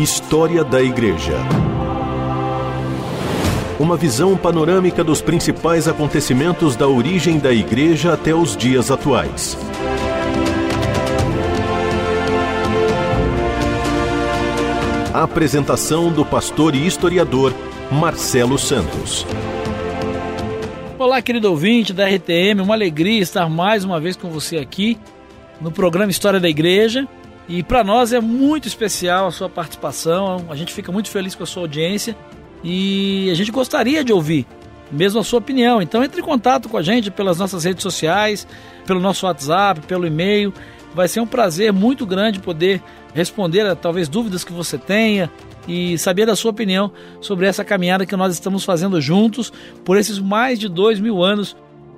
História da Igreja. Uma visão panorâmica dos principais acontecimentos da origem da Igreja até os dias atuais. A apresentação do pastor e historiador Marcelo Santos. Olá, querido ouvinte da RTM, uma alegria estar mais uma vez com você aqui no programa História da Igreja. E para nós é muito especial a sua participação, a gente fica muito feliz com a sua audiência e a gente gostaria de ouvir mesmo a sua opinião. Então entre em contato com a gente pelas nossas redes sociais, pelo nosso WhatsApp, pelo e-mail. Vai ser um prazer muito grande poder responder a talvez dúvidas que você tenha e saber da sua opinião sobre essa caminhada que nós estamos fazendo juntos por esses mais de dois mil anos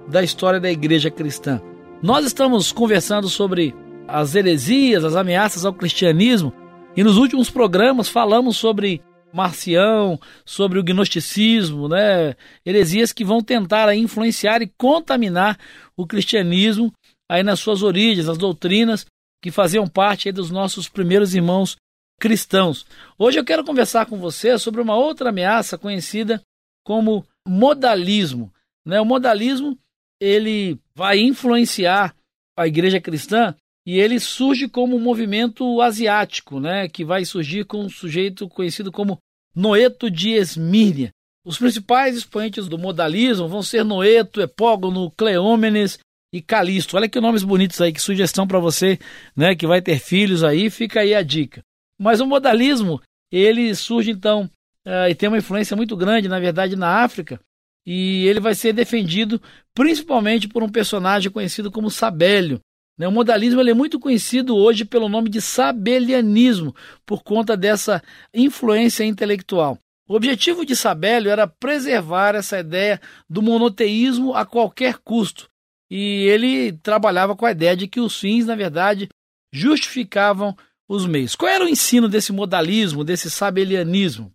da história da igreja cristã. Nós estamos conversando sobre as heresias, as ameaças ao cristianismo. E nos últimos programas falamos sobre Marcião, sobre o gnosticismo, né? heresias que vão tentar influenciar e contaminar o cristianismo aí nas suas origens, as doutrinas que faziam parte dos nossos primeiros irmãos cristãos. Hoje eu quero conversar com você sobre uma outra ameaça conhecida como modalismo. Né? O modalismo ele vai influenciar a igreja cristã e ele surge como um movimento asiático, né, que vai surgir com um sujeito conhecido como Noeto de Esmíria. Os principais expoentes do modalismo vão ser Noeto, Epógono, Cleômenes e Calisto. Olha que nomes bonitos aí, que sugestão para você, né, que vai ter filhos aí, fica aí a dica. Mas o modalismo, ele surge então uh, e tem uma influência muito grande, na verdade, na África, e ele vai ser defendido principalmente por um personagem conhecido como Sabélio, o modalismo é muito conhecido hoje pelo nome de sabelianismo, por conta dessa influência intelectual. O objetivo de Sabélio era preservar essa ideia do monoteísmo a qualquer custo. E ele trabalhava com a ideia de que os fins, na verdade, justificavam os meios. Qual era o ensino desse modalismo, desse sabelianismo?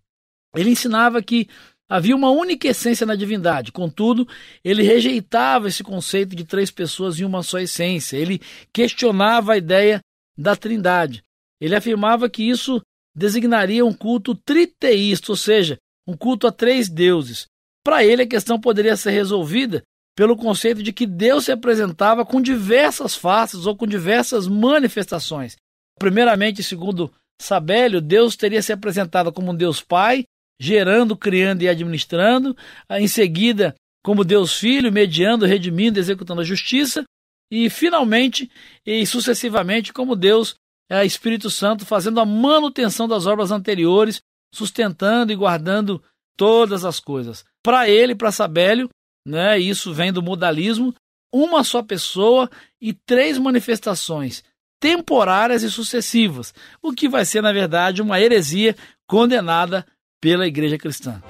Ele ensinava que Havia uma única essência na divindade, contudo, ele rejeitava esse conceito de três pessoas em uma só essência. Ele questionava a ideia da trindade. Ele afirmava que isso designaria um culto triteísta, ou seja, um culto a três deuses. Para ele, a questão poderia ser resolvida pelo conceito de que Deus se apresentava com diversas faces ou com diversas manifestações. Primeiramente, segundo Sabélio, Deus teria se apresentado como um Deus Pai, gerando, criando e administrando, em seguida, como Deus Filho, mediando, redimindo, executando a justiça, e finalmente e sucessivamente, como Deus é, Espírito Santo, fazendo a manutenção das obras anteriores, sustentando e guardando todas as coisas. Para ele, para Sabélio, né, isso vem do modalismo, uma só pessoa e três manifestações temporárias e sucessivas, o que vai ser, na verdade, uma heresia condenada pela Igreja Cristã.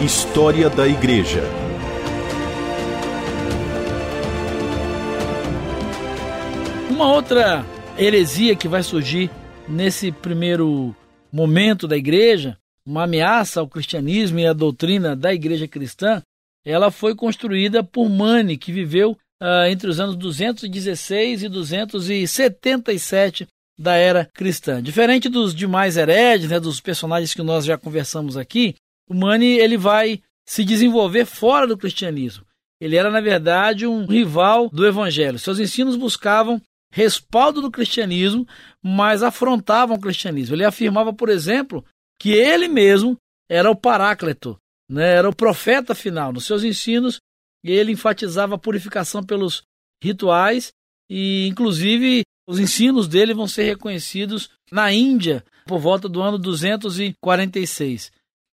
História da Igreja. Uma outra heresia que vai surgir nesse primeiro momento da igreja, uma ameaça ao cristianismo e à doutrina da igreja cristã, ela foi construída por Mani, que viveu uh, entre os anos 216 e 277 da era cristã. Diferente dos demais heredes, né, dos personagens que nós já conversamos aqui, o Mani ele vai se desenvolver fora do cristianismo. Ele era, na verdade, um rival do evangelho. Seus ensinos buscavam respaldo do cristianismo, mas afrontavam o cristianismo. Ele afirmava, por exemplo, que ele mesmo era o paráclito, né, era o profeta final. Nos seus ensinos, ele enfatizava a purificação pelos rituais e, inclusive, os ensinos dele vão ser reconhecidos na Índia por volta do ano 246.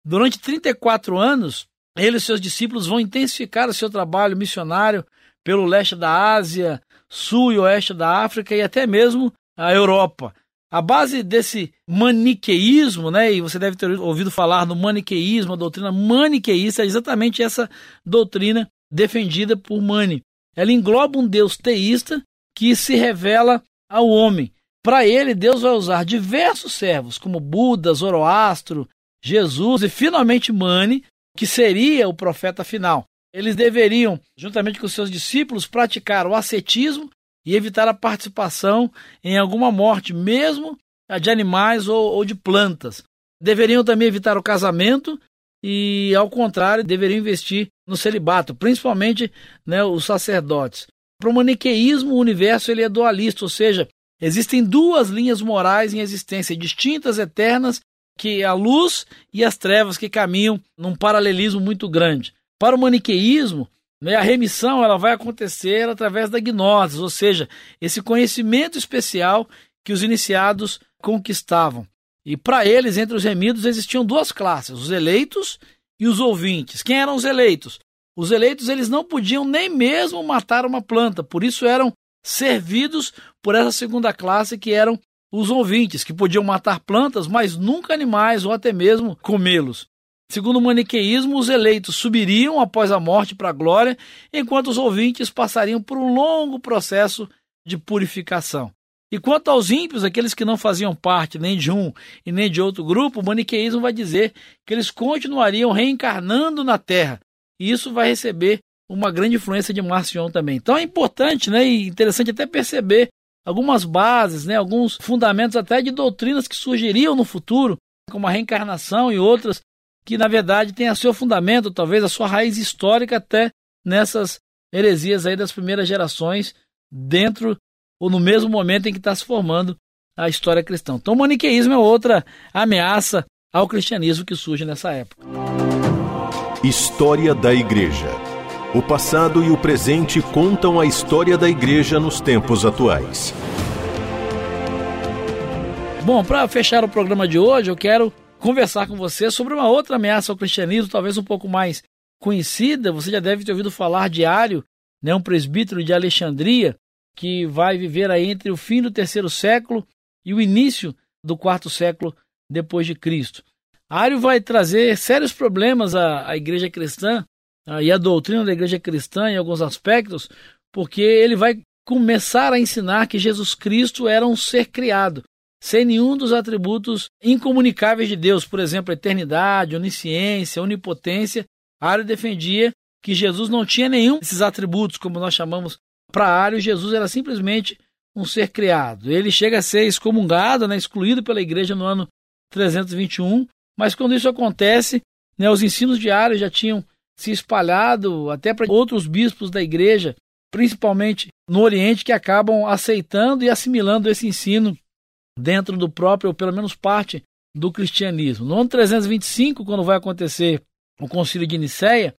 Durante 34 anos, ele e seus discípulos vão intensificar o seu trabalho missionário pelo leste da Ásia, sul e oeste da África e até mesmo a Europa. A base desse maniqueísmo, né, e você deve ter ouvido falar no maniqueísmo, a doutrina maniqueísta é exatamente essa doutrina defendida por Mani. Ela engloba um Deus teísta que se revela ao homem. Para ele, Deus vai usar diversos servos, como Buda, Zoroastro, Jesus e finalmente Mani, que seria o profeta final. Eles deveriam, juntamente com seus discípulos, praticar o ascetismo e evitar a participação em alguma morte, mesmo de animais ou, ou de plantas. Deveriam também evitar o casamento e, ao contrário, deveriam investir no celibato, principalmente né, os sacerdotes. Para o maniqueísmo, o universo ele é dualista, ou seja, existem duas linhas morais em existência, distintas, eternas, que é a luz e as trevas que caminham num paralelismo muito grande. Para o maniqueísmo, né, a remissão ela vai acontecer através da gnose, ou seja, esse conhecimento especial que os iniciados conquistavam. E para eles, entre os remidos, existiam duas classes, os eleitos e os ouvintes. Quem eram os eleitos? Os eleitos eles não podiam nem mesmo matar uma planta, por isso eram servidos por essa segunda classe que eram os ouvintes, que podiam matar plantas, mas nunca animais ou até mesmo comê-los. Segundo o maniqueísmo, os eleitos subiriam após a morte para a glória, enquanto os ouvintes passariam por um longo processo de purificação. E quanto aos ímpios, aqueles que não faziam parte nem de um e nem de outro grupo, o maniqueísmo vai dizer que eles continuariam reencarnando na Terra. E isso vai receber uma grande influência de Marcion também. Então é importante né, e interessante até perceber algumas bases, né, alguns fundamentos até de doutrinas que surgiriam no futuro, como a reencarnação e outras, que na verdade têm a seu fundamento, talvez a sua raiz histórica até nessas heresias aí das primeiras gerações, dentro ou no mesmo momento em que está se formando a história cristã. Então, o maniqueísmo é outra ameaça ao cristianismo que surge nessa época. História da Igreja. O passado e o presente contam a história da Igreja nos tempos atuais. Bom, para fechar o programa de hoje, eu quero conversar com você sobre uma outra ameaça ao cristianismo, talvez um pouco mais conhecida. Você já deve ter ouvido falar de Ário, né, um presbítero de Alexandria, que vai viver aí entre o fim do terceiro século e o início do quarto século depois de Cristo. Ário vai trazer sérios problemas à, à igreja cristã uh, e à doutrina da igreja cristã em alguns aspectos, porque ele vai começar a ensinar que Jesus Cristo era um ser criado, sem nenhum dos atributos incomunicáveis de Deus, por exemplo, eternidade, onisciência, onipotência. Ário defendia que Jesus não tinha nenhum desses atributos, como nós chamamos para Ario, Jesus era simplesmente um ser criado. Ele chega a ser excomungado, né, excluído pela igreja no ano 321, mas quando isso acontece, né, os ensinos de Ario já tinham se espalhado até para outros bispos da igreja, principalmente no Oriente, que acabam aceitando e assimilando esse ensino dentro do próprio, ou pelo menos parte do cristianismo. No ano 325, quando vai acontecer o concílio de Nicéia,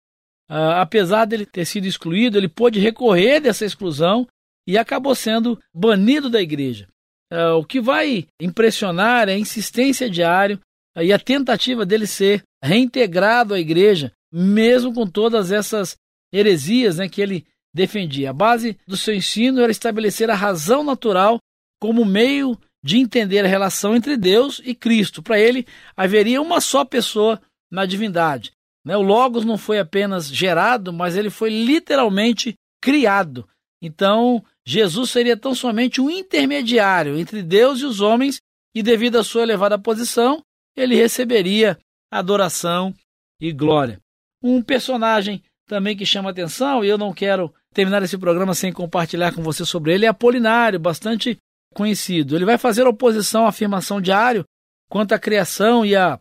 Uh, apesar dele ter sido excluído, ele pôde recorrer dessa exclusão e acabou sendo banido da igreja. Uh, o que vai impressionar é a insistência uh, e a tentativa dele ser reintegrado à igreja, mesmo com todas essas heresias né, que ele defendia. A base do seu ensino era estabelecer a razão natural como meio de entender a relação entre Deus e Cristo. Para ele, haveria uma só pessoa na divindade. Né? O Logos não foi apenas gerado, mas ele foi literalmente criado. Então, Jesus seria tão somente um intermediário entre Deus e os homens, e devido à sua elevada posição, ele receberia adoração e glória. Um personagem também que chama atenção, e eu não quero terminar esse programa sem compartilhar com você sobre ele, é Apolinário, bastante conhecido. Ele vai fazer oposição à afirmação de Ário quanto à criação e à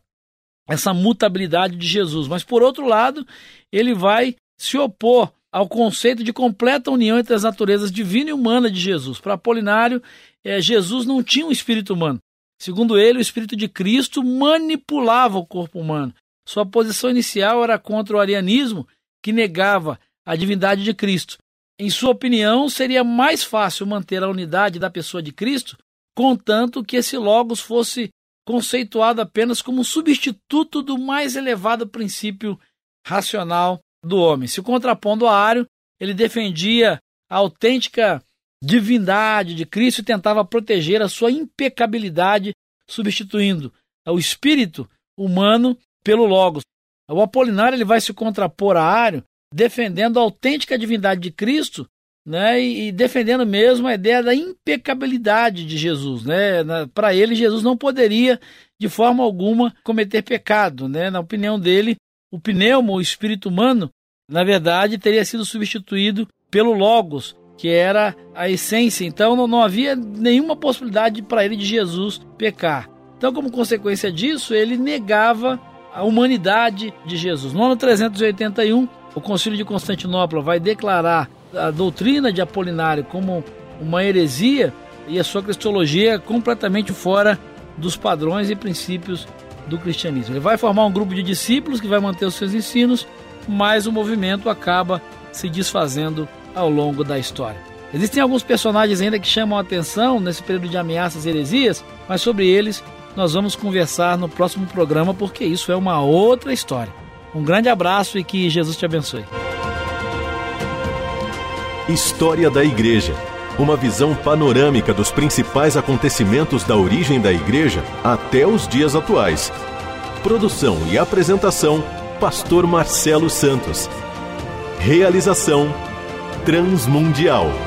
essa mutabilidade de Jesus. Mas, por outro lado, ele vai se opor ao conceito de completa união entre as naturezas divina e humana de Jesus. Para Apolinário, é, Jesus não tinha um espírito humano. Segundo ele, o espírito de Cristo manipulava o corpo humano. Sua posição inicial era contra o arianismo, que negava a divindade de Cristo. Em sua opinião, seria mais fácil manter a unidade da pessoa de Cristo, contanto que esse Logos fosse conceituado apenas como substituto do mais elevado princípio racional do homem. Se contrapondo a Ário, ele defendia a autêntica divindade de Cristo e tentava proteger a sua impecabilidade, substituindo o espírito humano pelo Logos. O Apolinário ele vai se contrapor a Ário, defendendo a autêntica divindade de Cristo né, e, defendendo mesmo a ideia da impecabilidade de Jesus. Né? Para ele, Jesus não poderia, de forma alguma, cometer pecado. Né? Na opinião dele, o pneuma, o espírito humano, na verdade, teria sido substituído pelo Logos, que era a essência. Então não, não havia nenhuma possibilidade para ele de Jesus pecar. Então, como consequência disso, ele negava a humanidade de Jesus. No ano 381, o Concílio de Constantinopla vai declarar a doutrina de Apolinário como uma heresia e a sua cristologia completamente fora dos padrões e princípios do cristianismo. Ele vai formar um grupo de discípulos que vai manter os seus ensinos, mas o movimento acaba se desfazendo ao longo da história. Existem alguns personagens ainda que chamam a atenção nesse período de ameaças e heresias, mas sobre eles nós vamos conversar no próximo programa porque isso é uma outra história. Um grande abraço e que Jesus te abençoe. História da Igreja. Uma visão panorâmica dos principais acontecimentos da origem da Igreja até os dias atuais. Produção e apresentação: Pastor Marcelo Santos. Realização Transmundial.